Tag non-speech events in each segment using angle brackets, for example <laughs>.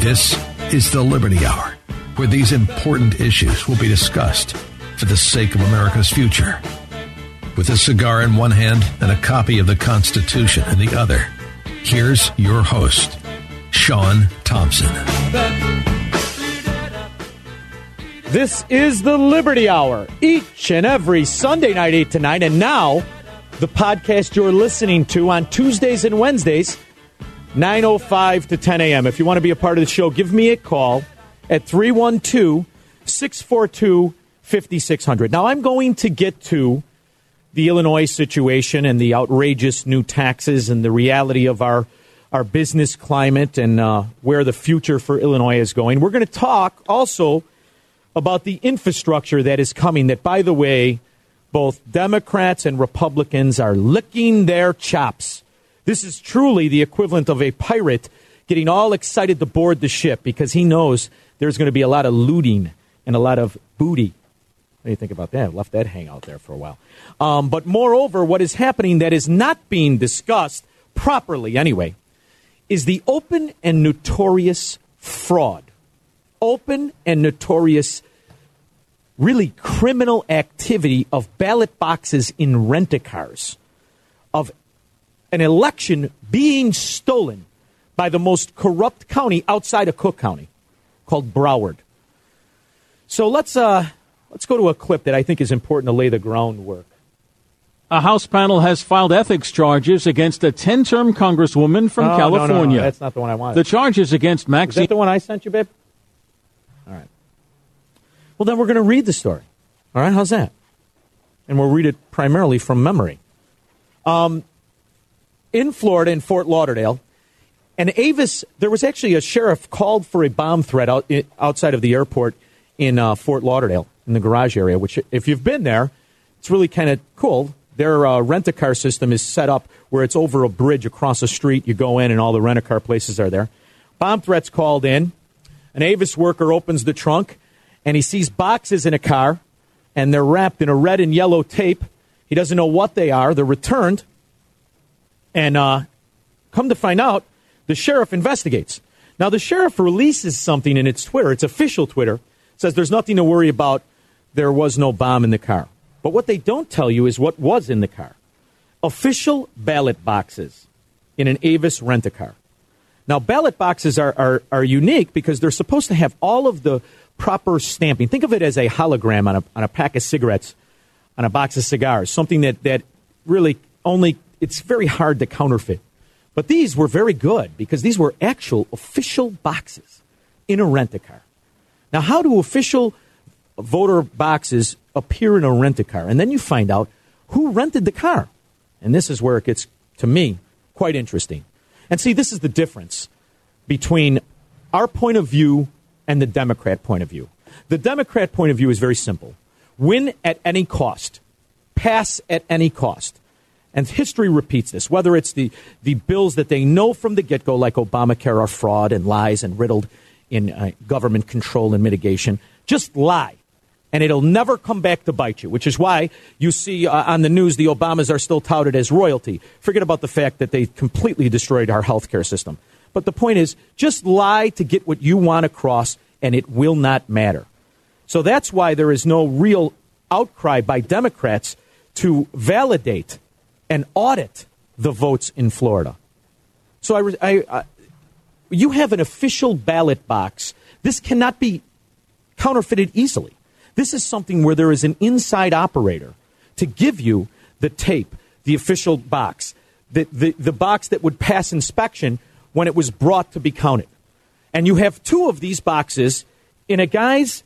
This is the Liberty Hour, where these important issues will be discussed for the sake of America's future. With a cigar in one hand and a copy of the Constitution in the other, here's your host, Sean Thompson. This is the Liberty Hour, each and every Sunday night, 8 to 9. And now, the podcast you're listening to on Tuesdays and Wednesdays, 9.05 to 10 a.m. If you want to be a part of the show, give me a call at 312 642 5600. Now, I'm going to get to the Illinois situation and the outrageous new taxes and the reality of our, our business climate and uh, where the future for Illinois is going. We're going to talk also about the infrastructure that is coming, that, by the way, both Democrats and Republicans are licking their chops. This is truly the equivalent of a pirate getting all excited to board the ship because he knows there's going to be a lot of looting and a lot of booty. What do you think about that? Left that hang out there for a while. Um, but moreover, what is happening that is not being discussed properly anyway is the open and notorious fraud. Open and notorious really criminal activity of ballot boxes in rent a cars, of an election being stolen by the most corrupt county outside of Cook County, called Broward. So let's uh, let's go to a clip that I think is important to lay the groundwork. A House panel has filed ethics charges against a 10 term Congresswoman from Oh, California. No, no, that's not the one I wanted. The charges against is that the one I sent you, babe? All right. Well, then we're going to read the story. All right, how's that? And we'll read it primarily from memory. Um, in Florida, in Fort Lauderdale, and Avis, there was actually a sheriff called for a bomb threat out, outside of the airport in uh, Fort Lauderdale, in the garage area, which, if you've been there, it's really kind of cool. Their uh, rent a car system is set up where it's over a bridge across a street. You go in, and all the rent a car places are there. Bomb threats called in. An Avis worker opens the trunk, and he sees boxes in a car, and they're wrapped in a red and yellow tape. He doesn't know what they are. They're returned. And uh, come to find out, the sheriff investigates. Now, the sheriff releases something in its Twitter, its official Twitter, says there's nothing to worry about. There was no bomb in the car. But what they don't tell you is what was in the car official ballot boxes in an Avis rent a car. Now, ballot boxes are, are, are unique because they're supposed to have all of the proper stamping. Think of it as a hologram on a, on a pack of cigarettes, on a box of cigars, something that, that really only, it's very hard to counterfeit. But these were very good because these were actual official boxes in a rent a car. Now, how do official voter boxes appear in a rent a car? And then you find out who rented the car. And this is where it gets, to me, quite interesting. And see, this is the difference between our point of view and the Democrat point of view. The Democrat point of view is very simple win at any cost, pass at any cost. And history repeats this, whether it's the, the bills that they know from the get go, like Obamacare, are fraud and lies and riddled in uh, government control and mitigation, just lie. And it'll never come back to bite you, which is why you see uh, on the news the Obamas are still touted as royalty. Forget about the fact that they completely destroyed our healthcare system. But the point is, just lie to get what you want across, and it will not matter. So that's why there is no real outcry by Democrats to validate and audit the votes in Florida. So I, I, I, you have an official ballot box. This cannot be counterfeited easily. This is something where there is an inside operator to give you the tape, the official box, the, the, the box that would pass inspection when it was brought to be counted. And you have two of these boxes in a guy's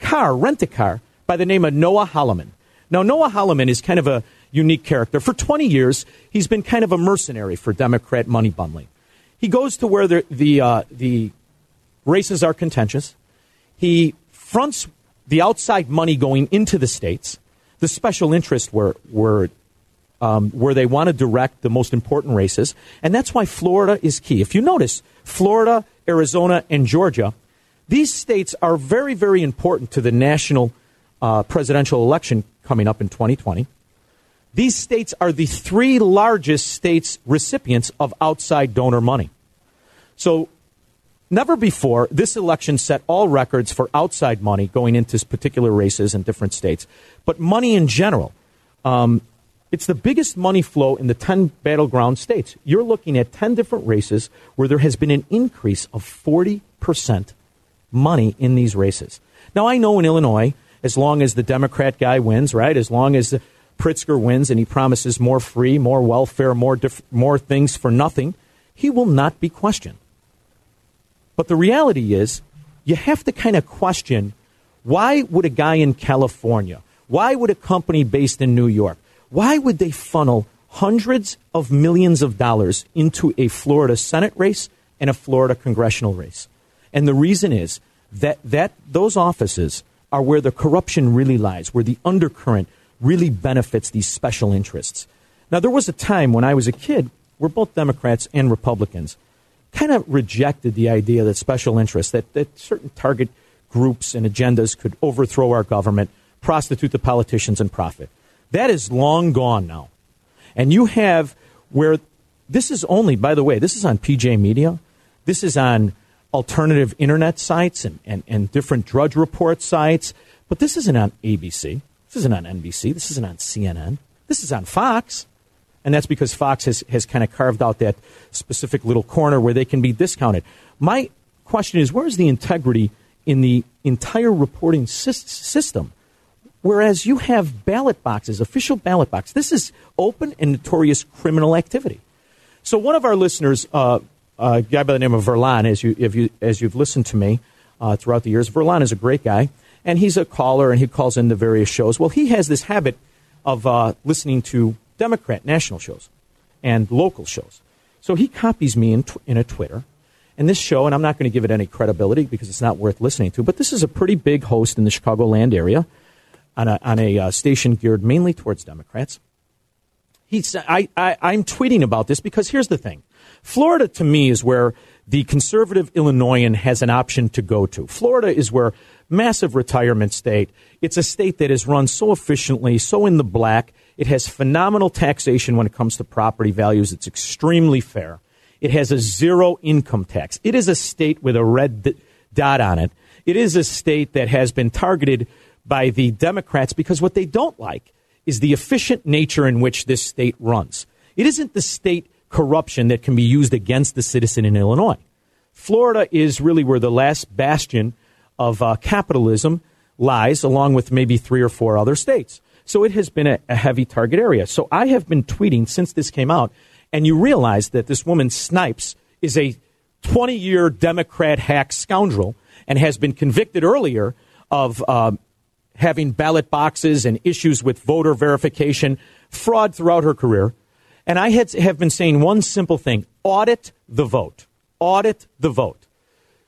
car, rent a car, by the name of Noah Holloman. Now, Noah Holloman is kind of a unique character. For 20 years, he's been kind of a mercenary for Democrat money bundling. He goes to where the, the, uh, the races are contentious. He fronts the outside money going into the states, the special interest where, where, um, where they want to direct the most important races. And that's why Florida is key. If you notice, Florida, Arizona, and Georgia, these states are very, very important to the national uh, presidential election coming up in 2020. These states are the three largest states recipients of outside donor money. So, never before, this election set all records for outside money going into particular races in different states, but money in general. Um, it's the biggest money flow in the 10 battleground states. You're looking at 10 different races where there has been an increase of 40% money in these races. Now, I know in Illinois, as long as the Democrat guy wins, right, as long as Pritzker wins and he promises more free, more welfare, more, diff- more things for nothing, he will not be questioned. But the reality is, you have to kind of question why would a guy in California, why would a company based in New York, why would they funnel hundreds of millions of dollars into a Florida Senate race and a Florida congressional race? And the reason is that, that those offices are where the corruption really lies, where the undercurrent really benefits these special interests. Now, there was a time when I was a kid where both Democrats and Republicans kind of rejected the idea that special interests, that, that certain target groups and agendas could overthrow our government, prostitute the politicians, and profit. That is long gone now. And you have where this is only, by the way, this is on PJ Media, this is on alternative internet sites and, and, and different Drudge Report sites, but this isn't on ABC. This isn't on NBC. This isn't on CNN. This is on Fox. And that's because Fox has, has kind of carved out that specific little corner where they can be discounted. My question is where's the integrity in the entire reporting system? Whereas you have ballot boxes, official ballot boxes. This is open and notorious criminal activity. So one of our listeners, uh, a guy by the name of Verlan, as, you, you, as you've listened to me uh, throughout the years, Verlan is a great guy and he's a caller and he calls in the various shows. Well, he has this habit of uh, listening to Democrat national shows and local shows. So he copies me in, tw- in a Twitter. And this show, and I'm not going to give it any credibility because it's not worth listening to, but this is a pretty big host in the Chicagoland area on a, on a uh, station geared mainly towards Democrats. He's, I, I, I'm tweeting about this because here's the thing Florida, to me, is where the conservative Illinoisan has an option to go to. Florida is where massive retirement state. It's a state that is run so efficiently, so in the black. It has phenomenal taxation when it comes to property values. It's extremely fair. It has a zero income tax. It is a state with a red dot on it. It is a state that has been targeted by the Democrats because what they don't like is the efficient nature in which this state runs. It isn't the state corruption that can be used against the citizen in Illinois. Florida is really where the last bastion of uh, capitalism lies, along with maybe three or four other states. So it has been a, a heavy target area. So I have been tweeting since this came out, and you realize that this woman Snipes is a 20 year Democrat hack scoundrel and has been convicted earlier of uh, having ballot boxes and issues with voter verification, fraud throughout her career. And I had, have been saying one simple thing audit the vote. Audit the vote.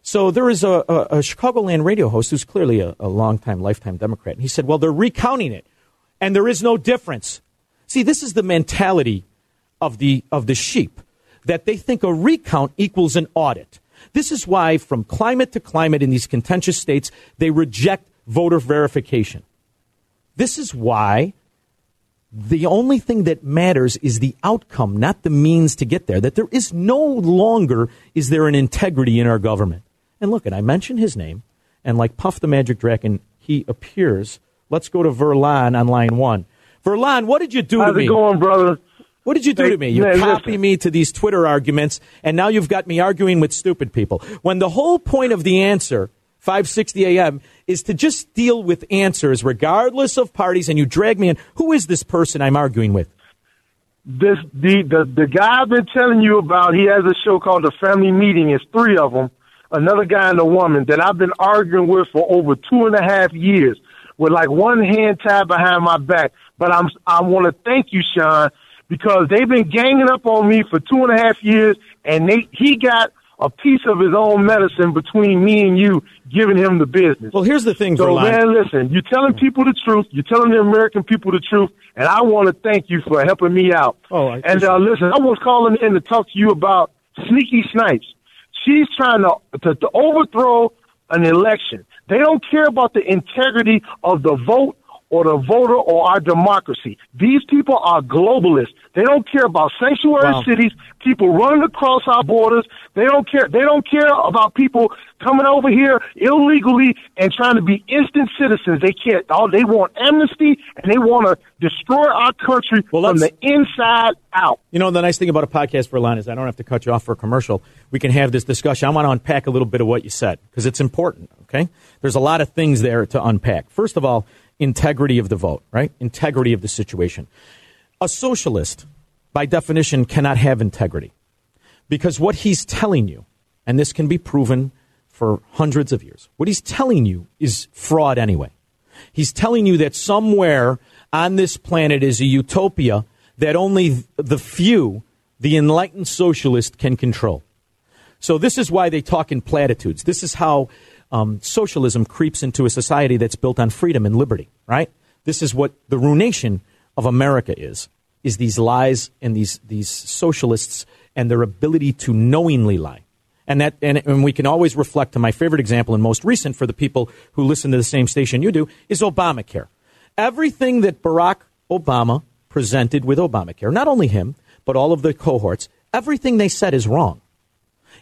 So there is a, a, a Chicagoland radio host who's clearly a, a longtime, lifetime Democrat. And he said, Well, they're recounting it, and there is no difference. See, this is the mentality of the, of the sheep that they think a recount equals an audit. This is why, from climate to climate in these contentious states, they reject voter verification. This is why the only thing that matters is the outcome, not the means to get there. That there is no longer is there an integrity in our government. And look, and I mentioned his name, and like Puff the Magic Dragon, he appears. Let's go to Verlan on line one. Verlan, what did you do How's to me? How's it going, brother? What did you do hey, to me? You hey, copy listen. me to these Twitter arguments, and now you've got me arguing with stupid people. When the whole point of the answer, 560 AM, is to just deal with answers regardless of parties, and you drag me in. Who is this person I'm arguing with? This the, the the guy I've been telling you about. He has a show called The Family Meeting. It's three of them. Another guy and a woman that I've been arguing with for over two and a half years, with like one hand tied behind my back. But I'm I want to thank you, Sean, because they've been ganging up on me for two and a half years, and they he got a piece of his own medicine between me and you, giving him the business. Well, here's the thing, So, Verlan. man, listen, you're telling people the truth. You're telling the American people the truth, and I want to thank you for helping me out. Oh, I and uh, listen, I was calling in to talk to you about Sneaky Snipes. She's trying to, to, to overthrow an election. They don't care about the integrity of the vote or the voter or our democracy. These people are globalists. They don't care about sanctuary Wow. cities, people running across our borders. They don't care. They don't care about people coming over here illegally and trying to be instant citizens. They can't. All they want amnesty and they want to destroy our country Well, from the inside out. You know, the nice thing about a podcast, Verlan, is I don't have to cut you off for a commercial. We can have this discussion. I want to unpack a little bit of what you said because it's important, okay? There's a lot of things there to unpack. First of all, integrity of the vote, right? Integrity of the situation. A socialist, by definition, cannot have integrity because what he's telling you, and this can be proven for hundreds of years, what he's telling you is fraud anyway. He's telling you that somewhere on this planet is a utopia that only the few, the enlightened socialist, can control. So this is why they talk in platitudes. This is how um, socialism creeps into a society that's built on freedom and liberty, right? This is what the ruination of America is, is these lies and these, these socialists and their ability to knowingly lie. And that, and, and we can always reflect to my favorite example and most recent for the people who listen to the same station you do is Obamacare. Everything that Barack Obama presented with Obamacare, not only him, but all of the cohorts, everything they said is wrong.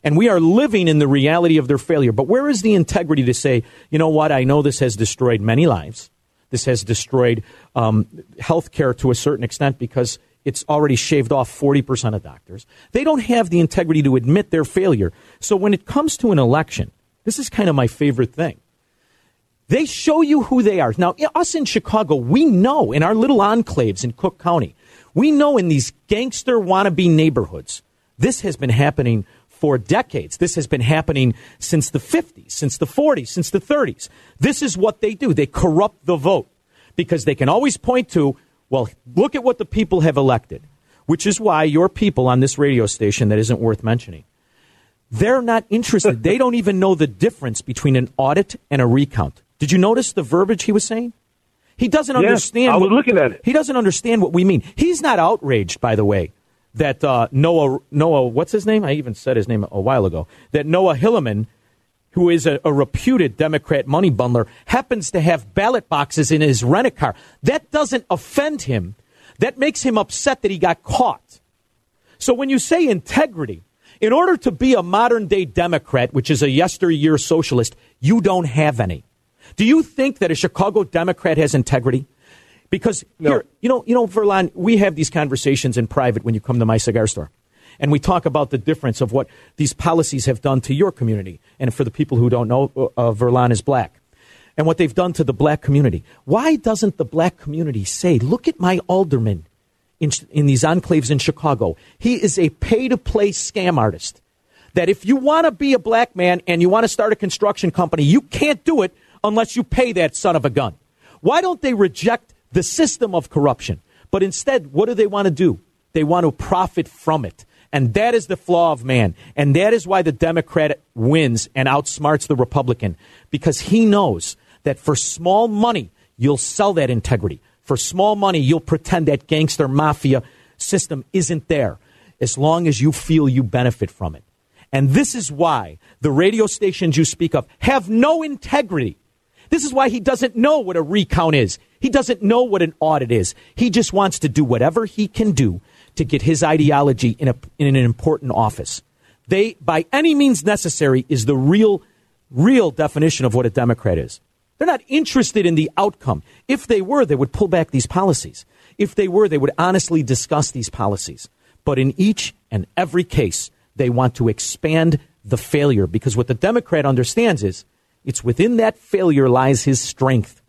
And we are living in the reality of their failure. But where is the integrity to say, you know what, I know this has destroyed many lives. This has destroyed um, health care to a certain extent because it's already shaved off 40% of doctors. They don't have the integrity to admit their failure. So when it comes to an election, this is kind of my favorite thing. They show you who they are. Now, us in Chicago, we know in our little enclaves in Cook County, we know in these gangster wannabe neighborhoods, this has been happening for decades. This has been happening since the 50s, since the 40s, since the 30s. This is what they do. They corrupt the vote because they can always point to, well, look at what the people have elected, which is why your people on this radio station that isn't worth mentioning they're not interested. <laughs> they don't even know the difference between an audit and a recount. Did you notice the verbiage he was saying? He doesn't Yes, understand. I was what- looking at it. He doesn't understand what we mean. He's not outraged, by the way, that uh, Noah Noah what's his name? I even said his name a while ago. That Noah Hilliman, who is a, a reputed Democrat money bundler, happens to have ballot boxes in his rent a car. That doesn't offend him. That makes him upset that he got caught. So when you say integrity, in order to be a modern day Democrat, which is a yesteryear socialist, you don't have any. Do you think that a Chicago Democrat has integrity? Because here, you know, you know, Verlon, we have these conversations in private when you come to my cigar store. And we talk about the difference of what these policies have done to your community. And for the people who don't know, uh, Verlon is black. And what they've done to the black community. Why doesn't the black community say, look at my alderman in, in these enclaves in Chicago? He is a pay to play scam artist. That if you want to be a black man and you want to start a construction company, you can't do it unless you pay that son of a gun. Why don't they reject the system of corruption? But instead, what do they want to do? They want to profit from it. And that is the flaw of man. And that is why the Democrat wins and outsmarts the Republican because he knows that for small money, you'll sell that integrity. For small money, you'll pretend that gangster mafia system isn't there as long as you feel you benefit from it. And this is why the radio stations you speak of have no integrity. This is why he doesn't know what a recount is. He doesn't know what an audit is. He just wants to do whatever he can do to get his ideology in, a, in an important office. They, by any means necessary, is the real, real definition of what a Democrat is. They're not interested in the outcome. If they were, they would pull back these policies. If they were, they would honestly discuss these policies. But in each and every case, they want to expand the failure because what the Democrat understands is it's within that failure lies his strength.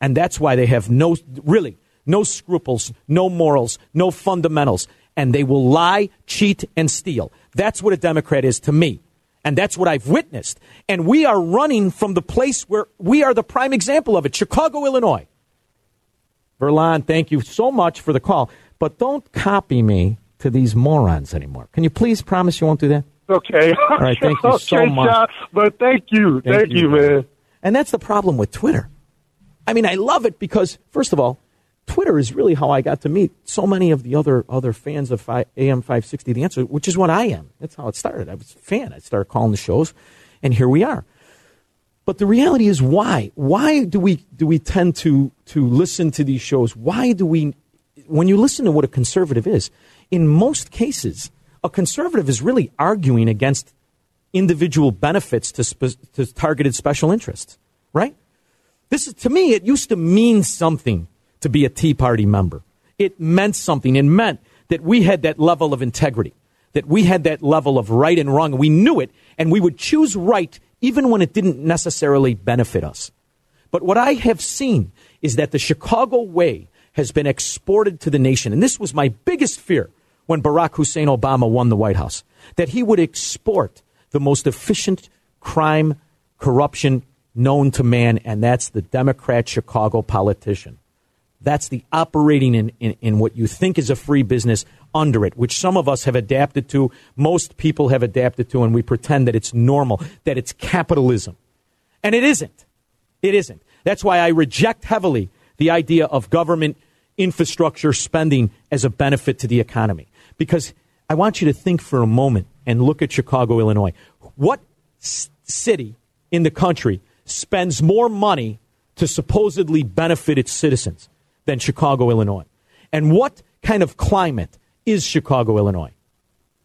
And that's why they have no, really, no scruples, no morals, no fundamentals. And they will lie, cheat, and steal. That's what a Democrat is to me. And that's what I've witnessed. And we are running from the place where we are the prime example of it Chicago, Illinois. Verlon, thank you so much for the call. But don't copy me to these morons anymore. Can you please promise you won't do that? Okay. <laughs> All right. Thank you okay, so much. Sean, but thank you. Thank, Thank you, you. man. And that's the problem with Twitter. I mean, I love it because, first of all, Twitter is really how I got to meet so many of the other other fans of fi- AM 560 The Answer, which is what I am. That's how it started. I was a fan. I started calling the shows, and here we are. But the reality is, why? Why do we do we tend to to listen to these shows? Why do we? When you listen to what a conservative is, in most cases, a conservative is really arguing against individual benefits to, spe- to targeted special interests, right? This is to me, it used to mean something to be a Tea Party member. It meant something. It meant that we had that level of integrity, that we had that level of right and wrong. We knew it, and we would choose right even when it didn't necessarily benefit us. But what I have seen is that the Chicago way has been exported to the nation. And this was my biggest fear when Barack Hussein Obama won the White House that he would export the most efficient crime, corruption known to man, and that's the Democrat Chicago politician. That's the operating in, in, in, what you think is a free business under it, which some of us have adapted to, most people have adapted to, and we pretend that it's normal, that it's capitalism. And it isn't. It isn't. That's why I reject heavily the idea of government infrastructure spending as a benefit to the economy. Because I want you to think for a moment and look at Chicago, Illinois. What s- city in the country spends more money to supposedly benefit its citizens than Chicago, Illinois? And what kind of climate is Chicago, Illinois?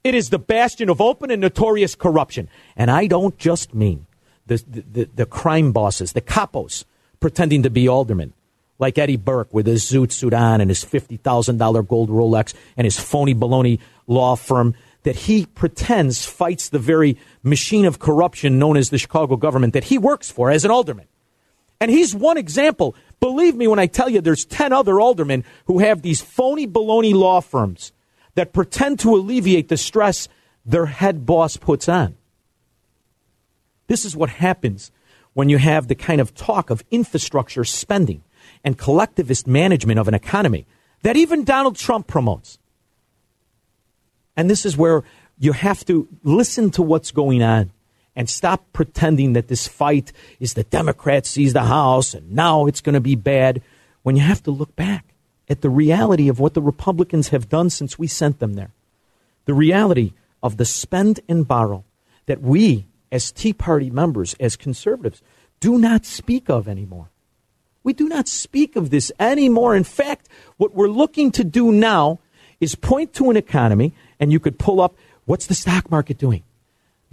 It is the bastion of open and notorious corruption. And I don't just mean the, the, the crime bosses, the capos, pretending to be aldermen, like Eddie Burke with his zoot suit on and his $50,000 gold Rolex and his phony baloney law firm that he pretends fights the very machine of corruption known as the Chicago government that he works for as an alderman. And he's one example. Believe me when I tell you there's 10 other aldermen who have these phony baloney law firms that pretend to alleviate the stress their head boss puts on. This is what happens when you have the kind of talk of infrastructure spending and collectivist management of an economy that even Donald Trump promotes. And this is where you have to listen to what's going on and stop pretending that this fight is the Democrats seize the House and now it's going to be bad when you have to look back at the reality of what the Republicans have done since we sent them there. The reality of the spend and borrow that we, as Tea Party members, as conservatives, do not speak of anymore. We do not speak of this anymore. In fact, what we're looking to do now is point to an economy, and you could pull up what's the stock market doing?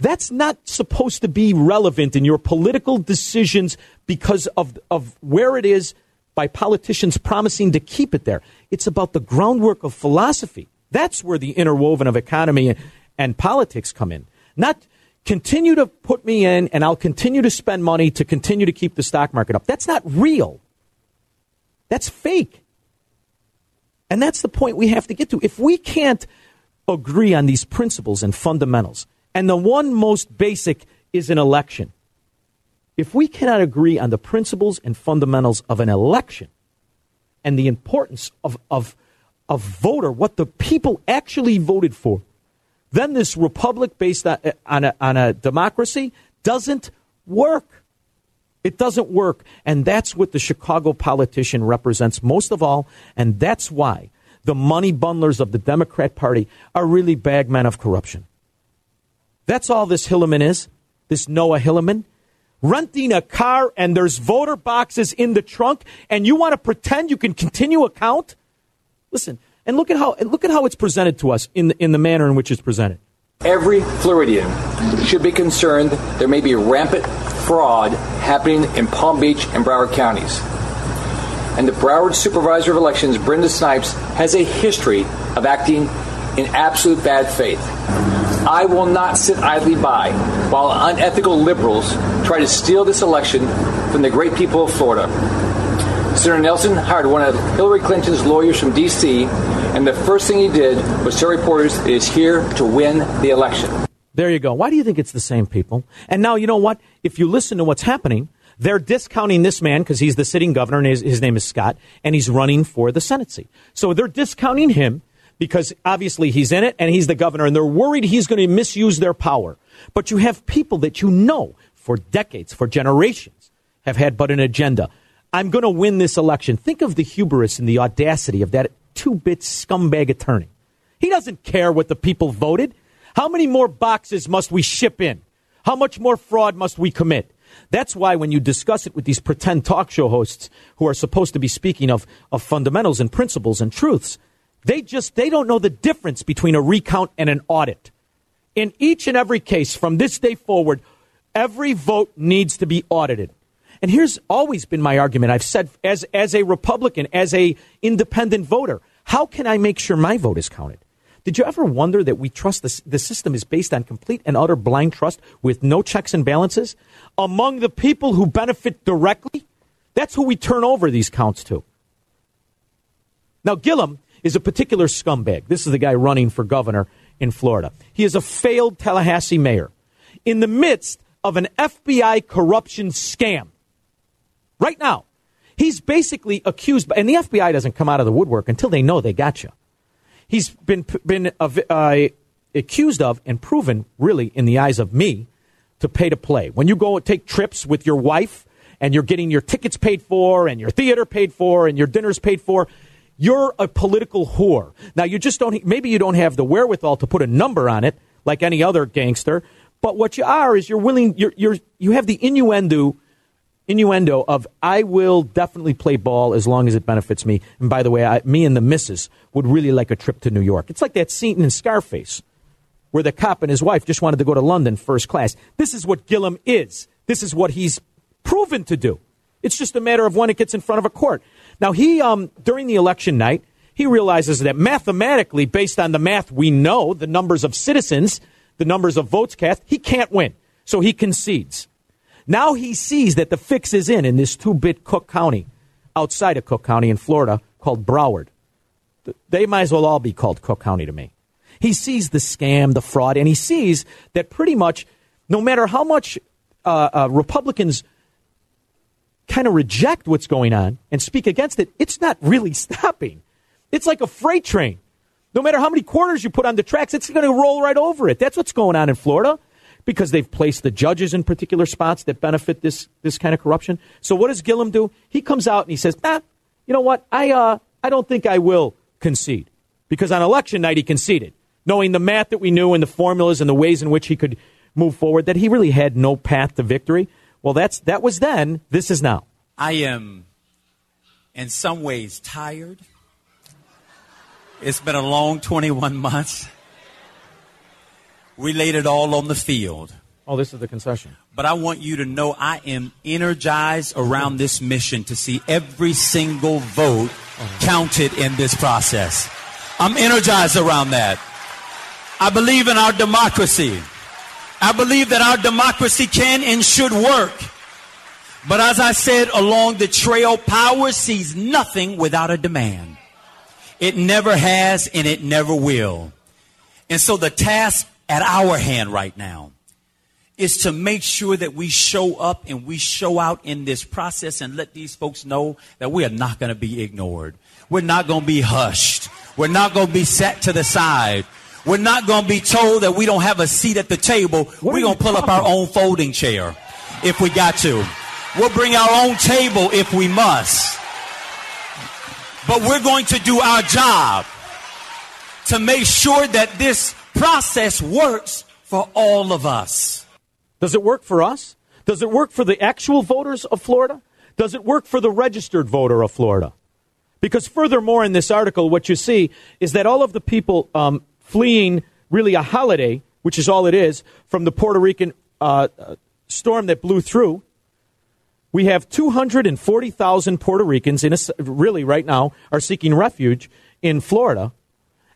That's not supposed to be relevant in your political decisions because of, of where it is by politicians promising to keep it there. It's about the groundwork of philosophy. That's where the interwoven of economy and politics come in. Not continue to put me in and I'll continue to spend money to continue to keep the stock market up. That's not real. That's fake. And that's the point we have to get to. If we can't agree on these principles and fundamentals, and the one most basic is an election, if we cannot agree on the principles and fundamentals of an election and the importance of, of, of voter, what the people actually voted for, then this republic based on, on, a, on a democracy doesn't work. It doesn't work. And that's what the Chicago politician represents most of all. And that's why the money bundlers of the Democrat Party are really bagmen of corruption. That's all this Hilleman is, this Noah Hilleman. Renting a car and there's voter boxes in the trunk, and you want to pretend you can continue a count? Listen, and look at how look at how it's presented to us in the, in the manner in which it's presented. Every Floridian should be concerned there may be rampant fraud happening in Palm Beach and Broward counties. And the Broward Supervisor of Elections, Brenda Snipes, has a history of acting in absolute bad faith. I will not sit idly by while unethical liberals try to steal this election from the great people of Florida. Senator Nelson hired one of Hillary Clinton's lawyers from D.C., and the first thing he did was tell reporters it is here to win the election. There you go. Why do you think it's the same people? And now, you know what? If you listen to what's happening, they're discounting this man because he's the sitting governor and his, his name is Scott, and he's running for the Senate seat. So they're discounting him because obviously he's in it and he's the governor, and they're worried he's going to misuse their power. But you have people that you know for decades, for generations, have had but an agenda. I'm going to win this election. Think of the hubris and the audacity of that two bit scumbag attorney. He doesn't care what the people voted. How many more boxes must we ship in? How much more fraud must we commit? That's why when you discuss it with these pretend talk show hosts who are supposed to be speaking of, of fundamentals and principles and truths, they just they don't know the difference between a recount and an audit. In each and every case from this day forward, every vote needs to be audited. And here's always been my argument. I've said as as a Republican, as a independent voter, how can I make sure my vote is counted? Did you ever wonder that we trust the, the system is based on complete and utter blind trust with no checks and balances? Among the people who benefit directly, that's who we turn over these counts to. Now, Gillum is a particular scumbag. This is the guy running for governor in Florida. He is a failed Tallahassee mayor in the midst of an FBI corruption scam. Right now, he's basically accused, and the FBI doesn't come out of the woodwork until they know they got you he's been been uh, accused of and proven, really, in the eyes of me, to pay to play. When you go and take trips with your wife and you're getting your tickets paid for and your theater paid for and your dinners paid for, you're a political whore. Now you just don't. Maybe you don't have the wherewithal to put a number on it like any other gangster. But what you are is you're willing. You're, you're you have the innuendo innuendo of I will definitely play ball as long as it benefits me. And by the way, I, me and the missus would really like a trip to New York. It's like that scene in Scarface where the cop and his wife just wanted to go to London first class. This is what Gillum is. This is what he's proven to do. It's just a matter of when it gets in front of a court. Now he um, during the election night, he realizes that mathematically, based on the math we know, the numbers of citizens, the numbers of votes cast, he can't win. So he concedes. Now he sees that the fix is in in this two bit Cook County, outside of Cook County in Florida, called Broward. They might as well all be called Cook County to me. He sees the scam, the fraud, and he sees that pretty much no matter how much uh, uh, Republicans kind of reject what's going on and speak against it, it's not really <laughs> stopping. It's like a freight train. No matter how many quarters you put on the tracks, it's going to roll right over it. That's what's going on in Florida because they've placed the judges in particular spots that benefit this this kind of corruption. So what does Gillum do? He comes out and he says, "Ah, you know what? I uh, I don't think I will concede." Because on election night he conceded, knowing the math that we knew and the formulas and the ways in which he could move forward that he really had no path to victory. Well, that's that was then, this is now. I am in some ways tired. It's been a long 21 months. We laid it all on the field. Oh, this is the concession. But I want you to know I am energized around this mission to see every single vote counted in this process. I'm energized around that. I believe in our democracy. I believe that our democracy can and should work. But as I said along the trail, power sees nothing without a demand. It never has and it never will. And so the task at our hand right now is to make sure that we show up and we show out in this process and let these folks know that we are not going to be ignored. We're not going to be hushed. We're not going to be set to the side. We're not going to be told that we don't have a seat at the table. What we're going to pull up our own folding chair if we got to. We'll bring our own table if we must. But we're going to do our job to make sure that this process works for all of us. Does it work for us? Does it work for the actual voters of Florida? Does it work for the registered voter of Florida? Because furthermore, in this article, what you see is that all of the people um, fleeing really a holiday, which is all it is, from the Puerto Rican uh, uh storm that blew through, we have 240,000 Puerto Ricans, in a, really right now, are seeking refuge in Florida,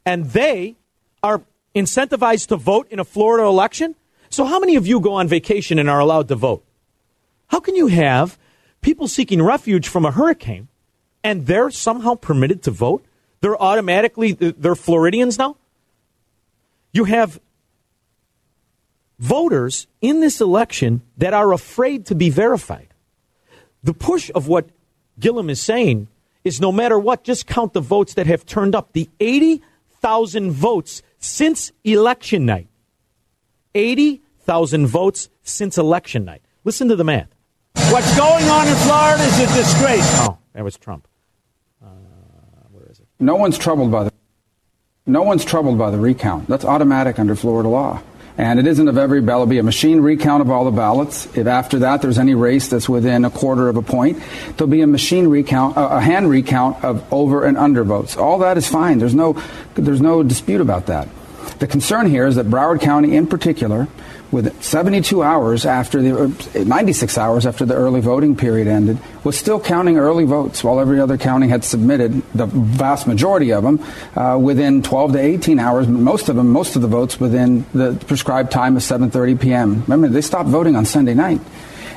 and they are incentivized to vote in a Florida election? So, how many of you go on vacation and are allowed to vote? How can you have people seeking refuge from a hurricane and they're somehow permitted to vote? They're automatically, they're Floridians now? You have voters in this election that are afraid to be verified. The push of what Gillum is saying is no matter what, just count the votes that have turned up. The 80 80,000 votes since election night. 80,000 votes since election night. Listen to the math. What's going on in Florida is a disgrace. Oh, that was Trump. Uh, where is it? No one's troubled by the no one's troubled by the recount. That's automatic under Florida law. And it isn't of every ballot. It'll be a machine recount of all the ballots. If after that there's any race that's within a quarter of a point, there'll be a machine recount, a hand recount of over and under votes. All that is fine. There's no, there's no dispute about that. The concern here is that Broward County, in particular, with 72 hours after the 96 hours after the early voting period ended was still counting early votes while every other county had submitted the vast majority of them uh, within 12 to 18 hours most of them most of the votes within the prescribed time of 7:30 p.m. remember they stopped voting on Sunday night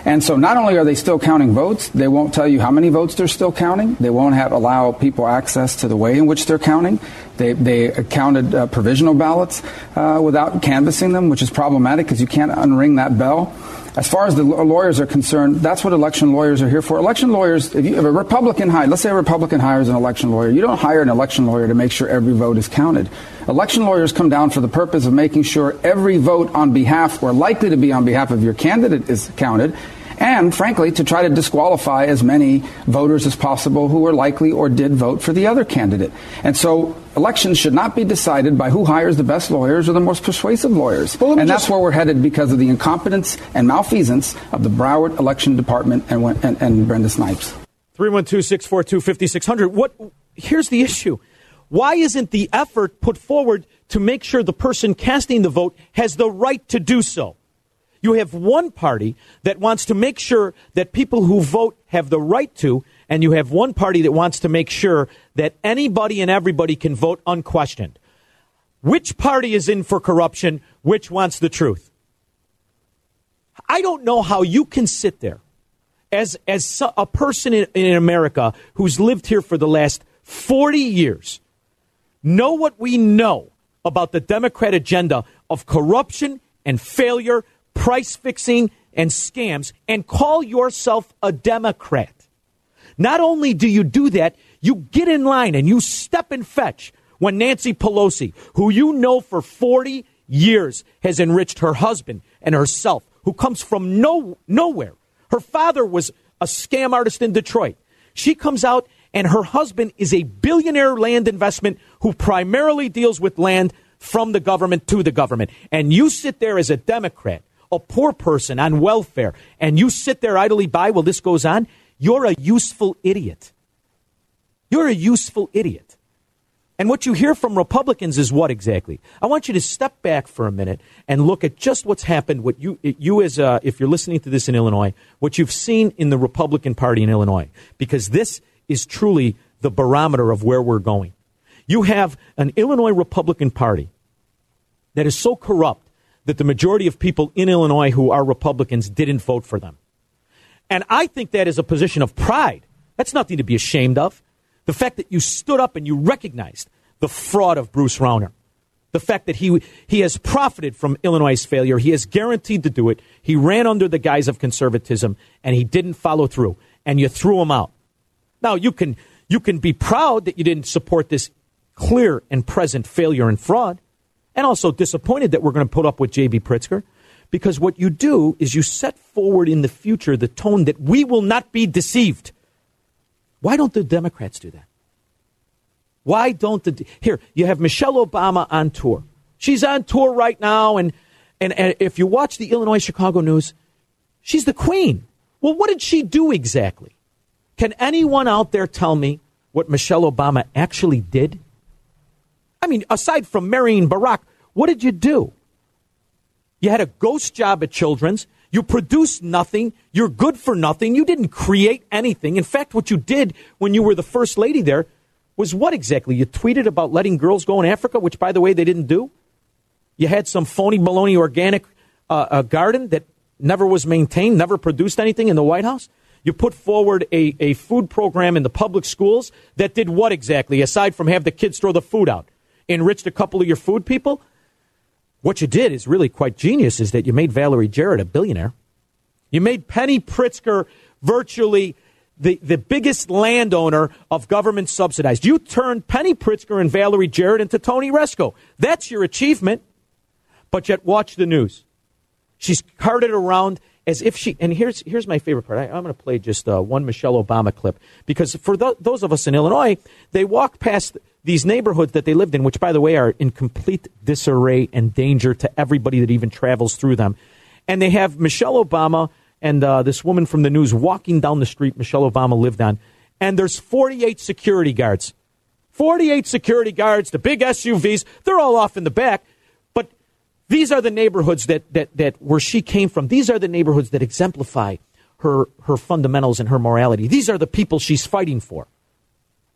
and so not only are they still counting votes, they won't tell you how many votes they're still counting. They won't have allow people access to the way in which they're counting. They, they counted uh, provisional ballots uh, without canvassing them, which is problematic because you can't unring that bell. As far as the lawyers are concerned, that's what election lawyers are here for. Election lawyers, if, you, if a Republican hires, let's say a Republican hires an election lawyer, you don't hire an election lawyer to make sure every vote is counted. Election lawyers come down for the purpose of making sure every vote on behalf or likely to be on behalf of your candidate is counted and frankly, to try to disqualify as many voters as possible who were likely or did vote for the other candidate. And so elections should not be decided by who hires the best lawyers or the most persuasive lawyers. Well, and that's where we're headed because of the incompetence and malfeasance of the Broward Election Department and, and, and Brenda Snipes. 312 642 5600. What? Here's the issue. Why isn't the effort put forward to make sure the person casting the vote has the right to do so? You have one party that wants to make sure that people who vote have the right to, and you have one party that wants to make sure that anybody and everybody can vote unquestioned. Which party is in for corruption? Which wants the truth? I don't know how you can sit there as, as a person in, in America who's lived here for the last 40 years, know what we know about the Democrat agenda of corruption and failure price fixing, and scams and call yourself a Democrat. Not only do you do that, you get in line and you step and fetch when Nancy Pelosi, who you know for 40 years has enriched her husband and herself, who comes from no, nowhere. Her father was a scam artist in Detroit. She comes out and her husband is a billionaire land investment who primarily deals with land from the government to the government. And you sit there as a Democrat a poor person on welfare and you sit there idly by while this goes on, you're a useful idiot. You're a useful idiot. And what you hear from Republicans is what exactly? I want you to step back for a minute and look at just what's happened. What you, you as uh, if you're listening to this in Illinois, what you've seen in the Republican Party in Illinois, because this is truly the barometer of where we're going. You have an Illinois Republican Party that is so corrupt that the majority of people in Illinois who are Republicans didn't vote for them. And I think that is a position of pride. That's nothing to be ashamed of. The fact that you stood up and you recognized the fraud of Bruce Rauner. The fact that he, he has profited from Illinois' failure. He has guaranteed to do it. He ran under the guise of conservatism and he didn't follow through. And you threw him out. Now, you can, you can be proud that you didn't support this clear and present failure and fraud and also disappointed that we're going to put up with J.B. Pritzker because what you do is you set forward in the future the tone that we will not be deceived. Why don't the Democrats do that? Why don't the here you have Michelle Obama on tour. She's on tour right now, and and, and if you watch the Illinois Chicago news, she's the queen. Well, what did she do exactly? Can anyone out there tell me what Michelle Obama actually did? I mean, aside from marrying Barack, what did you do? You had a ghost job at Children's. You produced nothing. You're good for nothing. You didn't create anything. In fact, what you did when you were the first lady there was what exactly? You tweeted about letting girls go in Africa, which, by the way, they didn't do. You had some phony baloney organic uh, uh, garden that never was maintained, never produced anything in the White House. You put forward a, a food program in the public schools that did what exactly, aside from have the kids throw the food out? Enriched a couple of your food people. What you did is really quite genius is that you made Valerie Jarrett a billionaire. You made Penny Pritzker virtually the, the biggest landowner of government subsidized. You turned Penny Pritzker and Valerie Jarrett into Tony Rezko. That's your achievement. But yet, watch the news. She's carted around as if she. And here's here's my favorite part. I, am going to play just uh, one Michelle Obama clip because for th- those of us in Illinois, they walked past these neighborhoods that they lived in, which by the way are in complete disarray and danger to everybody that even travels through them. And they have Michelle Obama and uh, this woman from the news walking down the street Michelle Obama lived on, and there's 48 security guards. 48 security guards, the big SUVs, they're all off in the back. But these are the neighborhoods that, that, that where she came from. These are the neighborhoods that exemplify her, her fundamentals and her morality. These are the people she's fighting for.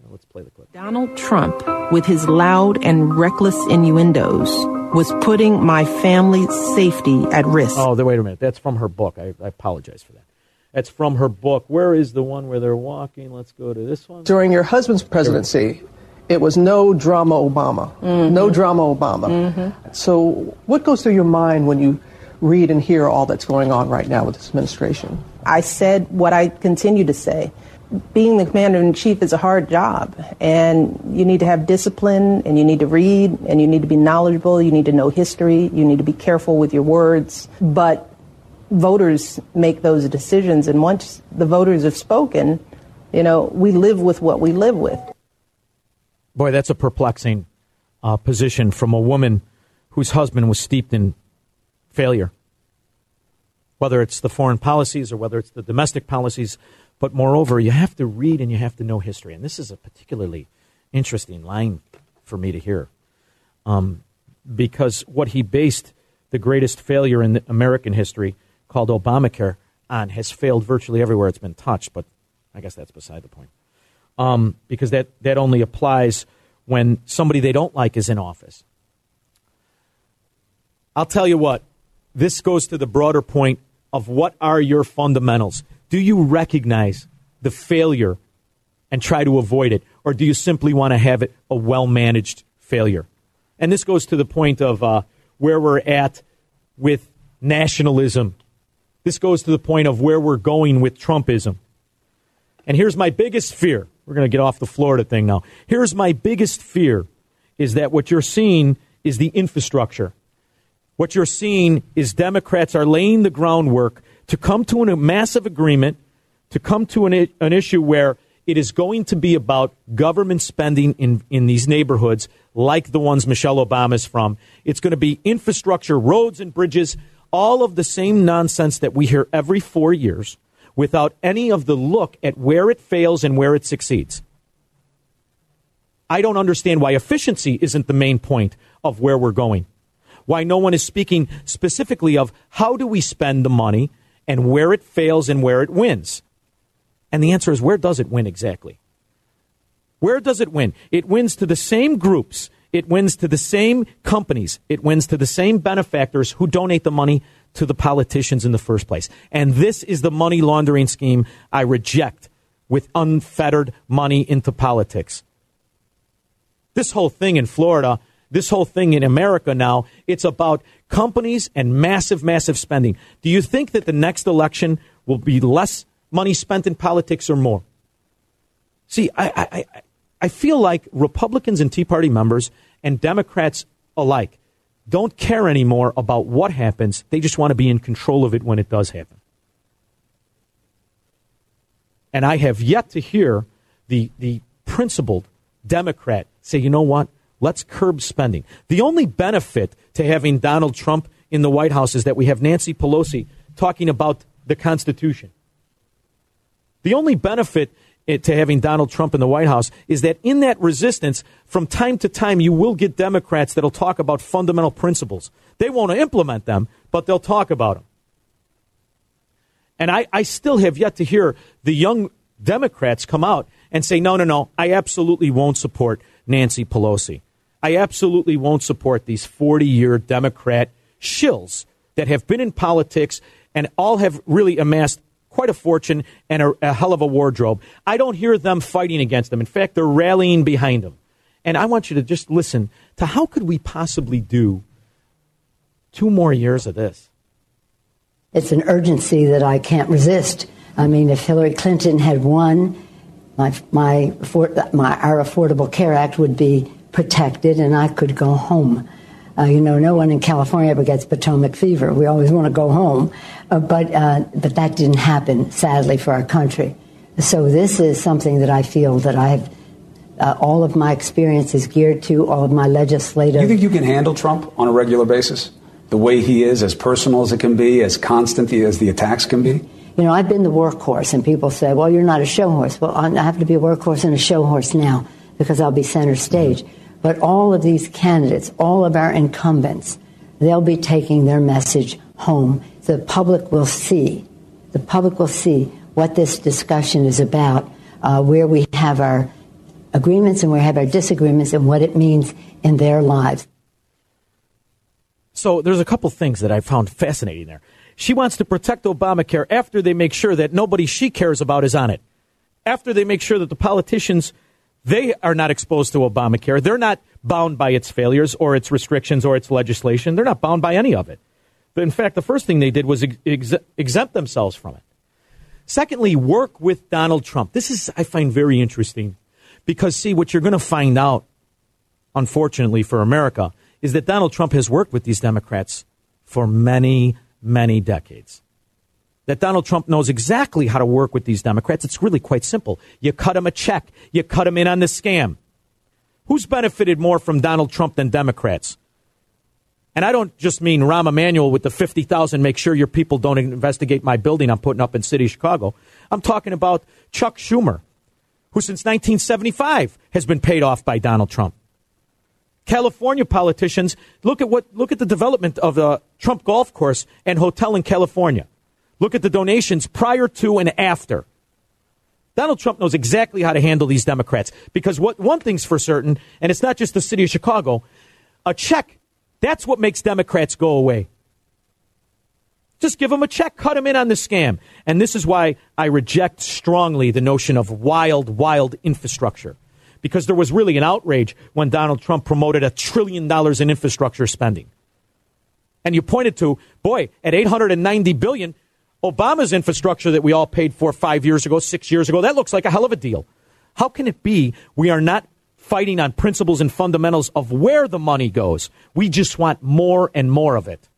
Now let's play the clip. Donald Trump, with his loud and reckless innuendos, was putting my family's safety at risk. Oh, wait a minute. That's from her book. I, I apologize for that. That's from her book. Where is the one where they're walking? Let's go to this one. During your husband's presidency, it was no drama Obama. Mm-hmm. No drama Obama. Mm-hmm. So, what goes through your mind when you read and hear all that's going on right now with this administration? I said what I continue to say being the commander in chief is a hard job, and you need to have discipline, and you need to read, and you need to be knowledgeable. You need to know history. You need to be careful with your words. But voters make those decisions, and once the voters have spoken, you know, we live with what we live with. Boy, that's a perplexing uh, position from a woman whose husband was steeped in failure. Whether it's the foreign policies or whether it's the domestic policies but moreover, you have to read and you have to know history. And this is a particularly interesting line for me to hear. Um, because what he based the greatest failure in American history, called Obamacare, on has failed virtually everywhere it's been touched. But I guess that's beside the point. Um, because that, that only applies when somebody they don't like is in office. I'll tell you what, this goes to the broader point of what are your fundamentals. Do you recognize the failure and try to avoid it? Or do you simply want to have it a well managed failure? And this goes to the point of uh, where we're at with nationalism. This goes to the point of where we're going with Trumpism. And here's my biggest fear. We're going to get off the Florida thing now. Here's my biggest fear is that what you're seeing is the infrastructure. What you're seeing is Democrats are laying the groundwork to come to an, a massive agreement, to come to an, an issue where it is going to be about government spending in, in these neighborhoods like the ones Michelle Obama is from. It's going to be infrastructure, roads and bridges, all of the same nonsense that we hear every four years without any of the look at where it fails and where it succeeds. I don't understand why efficiency isn't the main point of where we're going. Why no one is speaking specifically of how do we spend the money and where it fails and where it wins. And the answer is where does it win exactly? Where does it win? It wins to the same groups, it wins to the same companies, it wins to the same benefactors who donate the money to the politicians in the first place. And this is the money laundering scheme I reject with unfettered money into politics. This whole thing in Florida, this whole thing in America now, it's about companies and massive, massive spending. Do you think that the next election will be less money spent in politics or more? See, I, I, I feel like Republicans and Tea Party members and Democrats alike don't care anymore about what happens. They just want to be in control of it when it does happen. And I have yet to hear the, the principled Democrat say, you know what? Let's curb spending. The only benefit to having Donald Trump in the White House is that we have Nancy Pelosi talking about the Constitution. The only benefit to having Donald Trump in the White House is that in that resistance, from time to time, you will get Democrats that'll talk about fundamental principles. They won't implement them, but they'll talk about them. And I, I still have yet to hear the young Democrats come out and say, no, no, no, I absolutely won't support Nancy Pelosi. I absolutely won't support these 40 year Democrat shills that have been in politics and all have really amassed quite a fortune and a, a, hell of a wardrobe. I don't hear them fighting against them. In fact, they're rallying behind them. And I want you to just listen to how could we possibly do two more years of this? It's an urgency that I can't resist I mean, if Hillary Clinton had won, my, my, my, our Affordable Care Act would be protected and I could go home. Uh, you know, no one in California ever gets Potomac fever. We always want to go home. Uh, but, uh, but that didn't happen, sadly, for our country. So this is something that I feel that I've, uh, all of my experience is geared to, all of my legislative. You think you can handle Trump on a regular basis? The way he is, as personal as it can be, as constant as the attacks can be? You know, I've been the workhorse, and people say, well, you're not a show horse. Well, I have to be a workhorse and a show horse now because I'll be center stage. But all of these candidates, all of our incumbents, they'll be taking their message home. The public will see. The public will see what this discussion is about, uh, where we have our agreements and where we have our disagreements, and what it means in their lives. So there's a couple things that I found fascinating there. She wants to protect Obamacare after they make sure that nobody she cares about is on it. After they make sure that the politicians they are not exposed to Obamacare. They're not bound by its failures or its restrictions or its legislation. They're not bound by any of it. In fact, the first thing they did was ex- exempt themselves from it. Secondly, work with Donald Trump. This is, I find, very interesting because, see, what you're going to find out, unfortunately for America, is that Donald Trump has worked with these Democrats for many, many decades that Donald Trump knows exactly how to work with these Democrats. It's really quite simple. You cut them a check, you cut them in on the scam. Who's benefited more from Donald Trump than Democrats? And I don't just mean Rahm Emanuel with the 50,000, make sure your people don't investigate my building I'm putting up in city Chicago. I'm talking about Chuck Schumer, who since 1975 has been paid off by Donald Trump. California politicians, look at what, look at the development of the Trump golf course and hotel in California. Look at the donations prior to and after. Donald Trump knows exactly how to handle these Democrats because what one thing's for certain, and it's not just the city of Chicago, a check, that's what makes Democrats go away. Just give them a check, cut them in on the scam. And this is why I reject strongly the notion of wild, wild infrastructure. Because there was really an outrage when Donald Trump promoted a trillion dollars in infrastructure spending. And you pointed to, boy, at 890 billion, Obama's infrastructure that we all paid for five years ago, six years ago, that looks like a hell of a deal. How can it be we are not fighting on principles and fundamentals of where the money goes? We just want more and more of it.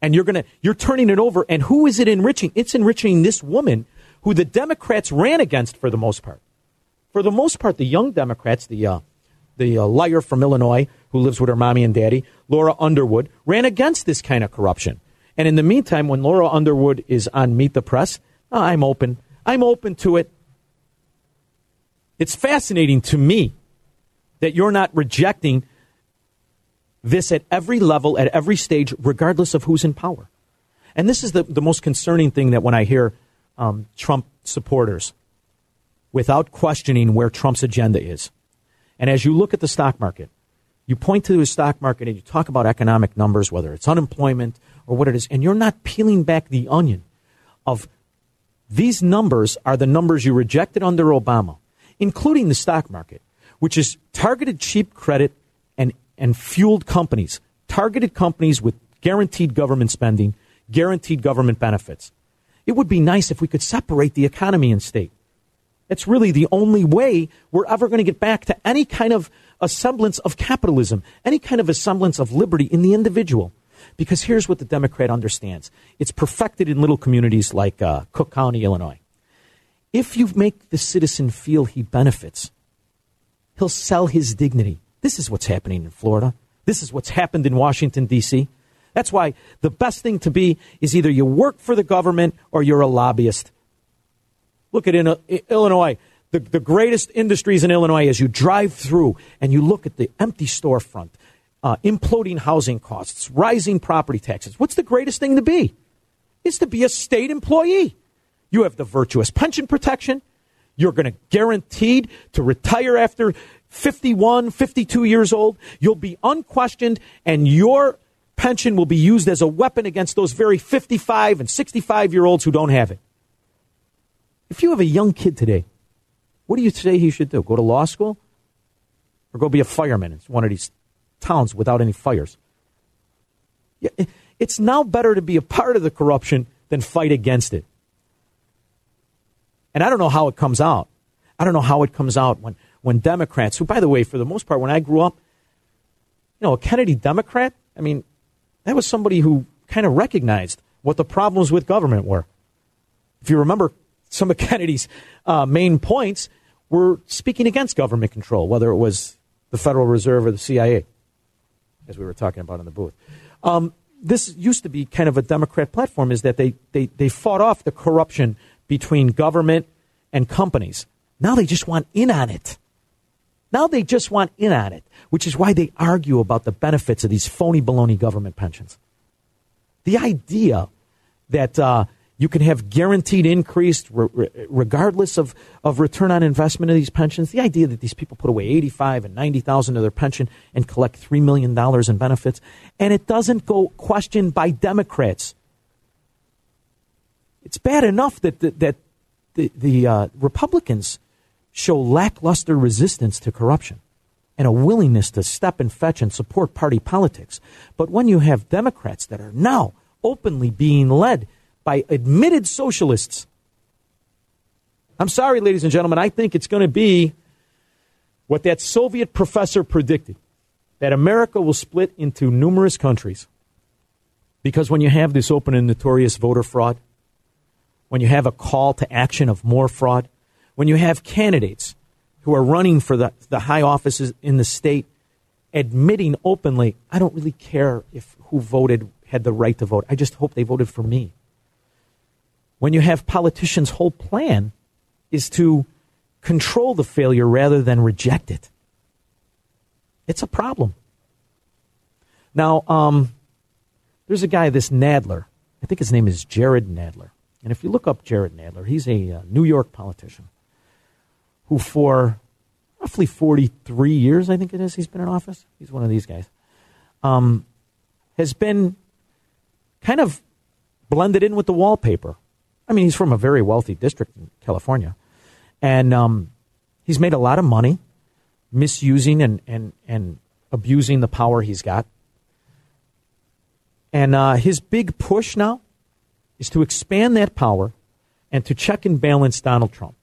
And you're to, you're turning it over. And who is it enriching? It's enriching this woman who the Democrats ran against for the most part. For the most part, the young Democrats, the, uh, the uh, liar from Illinois who lives with her mommy and daddy, Lauren Underwood, ran against this kind of corruption. And in the meantime, when Lauren Underwood is on Meet the Press, oh, I'm open. I'm open to it. It's fascinating to me that you're not rejecting this at every level, at every stage, regardless of who's in power. And this is the, the most concerning thing that when I hear um, Trump supporters, without questioning where Trump's agenda is. And as you look at the stock market, you point to the stock market and you talk about economic numbers, whether it's unemployment or what it is, and you're not peeling back the onion of these numbers are the numbers you rejected under Obama, including the stock market, which is targeted cheap credit and, and fueled companies, targeted companies with guaranteed government spending, guaranteed government benefits. It would be nice if we could separate the economy and state. It's really the only way we're ever going to get back to any kind of a semblance of capitalism, any kind of a semblance of liberty in the individual. Because here's what the Democrat understands it's perfected in little communities like uh, Cook County, Illinois. If you make the citizen feel he benefits, he'll sell his dignity. This is what's happening in Florida. This is what's happened in Washington, D.C. That's why the best thing to be is either you work for the government or you're a lobbyist. Look at in, Illinois. The, the greatest industries in Illinois as you drive through and you look at the empty storefront, uh, imploding housing costs, rising property taxes. What's the greatest thing to be? Is to be a state employee. You have the virtuous pension protection. You're going to guaranteed to retire after 51, 52 years old. You'll be unquestioned, and your pension will be used as a weapon against those very 55 and 65 year olds who don't have it. If you have a young kid today, what do you say he should do? Go to law school? Or go be a fireman It's one of these towns without any fires. It's now better to be a part of the corruption than fight against it. And I don't know how it comes out. I don't know how it comes out when, when Democrats, who, by the way, for the most part, when I grew up, you know, a Kennedy Democrat, I mean, that was somebody who kind of recognized what the problems with government were. If you remember, some of <laughs> Kennedy's uh, main points were speaking against government control, whether it was the Federal Reserve or the CIA, as we were talking about in the booth. Um, this used to be kind of a Democrat platform, is that they, they, they fought off the corruption between government and companies. Now they just want in on it. Now they just want in on it, which is why they argue about the benefits of these phony baloney government pensions. The idea that uh, you can have guaranteed increase re- regardless of, of return on investment of these pensions. The idea that these people put away 85 and 90,000 of their pension and collect $3 million in benefits, and it doesn't go questioned by Democrats. It's bad enough that, that, that the, the uh, Republicans show lackluster resistance to corruption and a willingness to step and fetch and support party politics. But when you have Democrats that are now openly being led by admitted socialists, I'm sorry, ladies and gentlemen, I think it's going to be what that Soviet professor predicted that America will split into numerous countries. Because when you have this open and notorious voter fraud, when you have a call to action of more fraud, when you have candidates who are running for the, the high offices in the state admitting openly, I don't really care if who voted had the right to vote. I just hope they voted for me. When you have politicians' whole plan is to control the failure rather than reject it, it's a problem. Now, um, there's a guy, this Nadler. I think his name is Jared Nadler. And if you look up Jared Nadler, he's a uh, New York politician who, for roughly 43 years, I think it is, he's been in office. He's one of these guys. Um, has been kind of blended in with the wallpaper. I mean, he's from a very wealthy district in California. And um, he's made a lot of money misusing and, and, and abusing the power he's got. And uh, his big push now is to expand that power and to check and balance Donald Trump.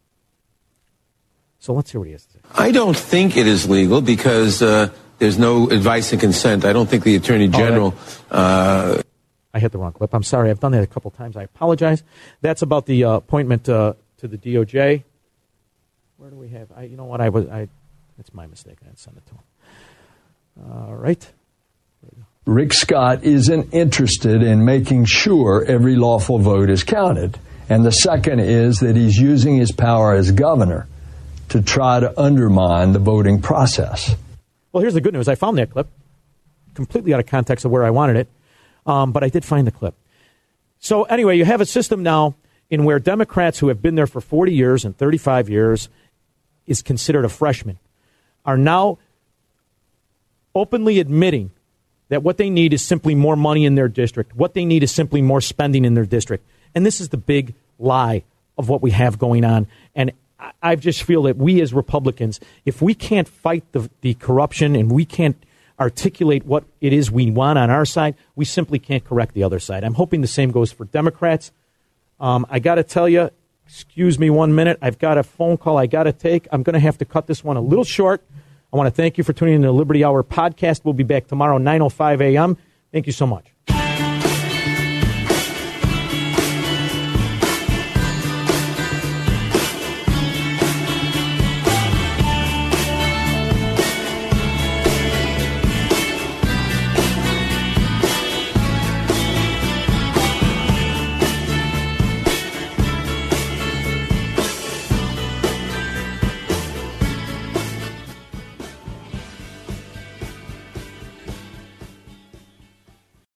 So let's hear what he has to say. I don't think it is legal because uh, there's no advice and consent. I don't think the Attorney General. Uh, I hit the wrong clip. I'm sorry. I've done that a couple times. I apologize. That's about the uh, appointment uh, to the DOJ. Where do we have? I, you know what? I was. I. It's my mistake. I didn't send it to him. All right. Rick Scott isn't interested in making sure every lawful vote is counted. And the second is that he's using his power as governor to try to undermine the voting process. Well, here's the good news. I found that clip, completely out of context of where I wanted it, um, but I did find the clip. So, anyway, you have a system now in where Democrats who have been there for 40 years and 35 years is considered a freshman are now openly admitting that what they need is simply more money in their district. What they need is simply more spending in their district. And this is the big lie of what we have going on. And I just feel that we as Republicans, if we can't fight the, the corruption and we can't articulate what it is we want on our side, we simply can't correct the other side. I'm hoping the same goes for Democrats. Um, I got to tell you, excuse me one minute. I've got a phone call I got to take. I'm going to have to cut this one a little short. I want to thank you for tuning in to the Liberty Hour podcast. We'll be back tomorrow, 9.05 a.m. Thank you so much.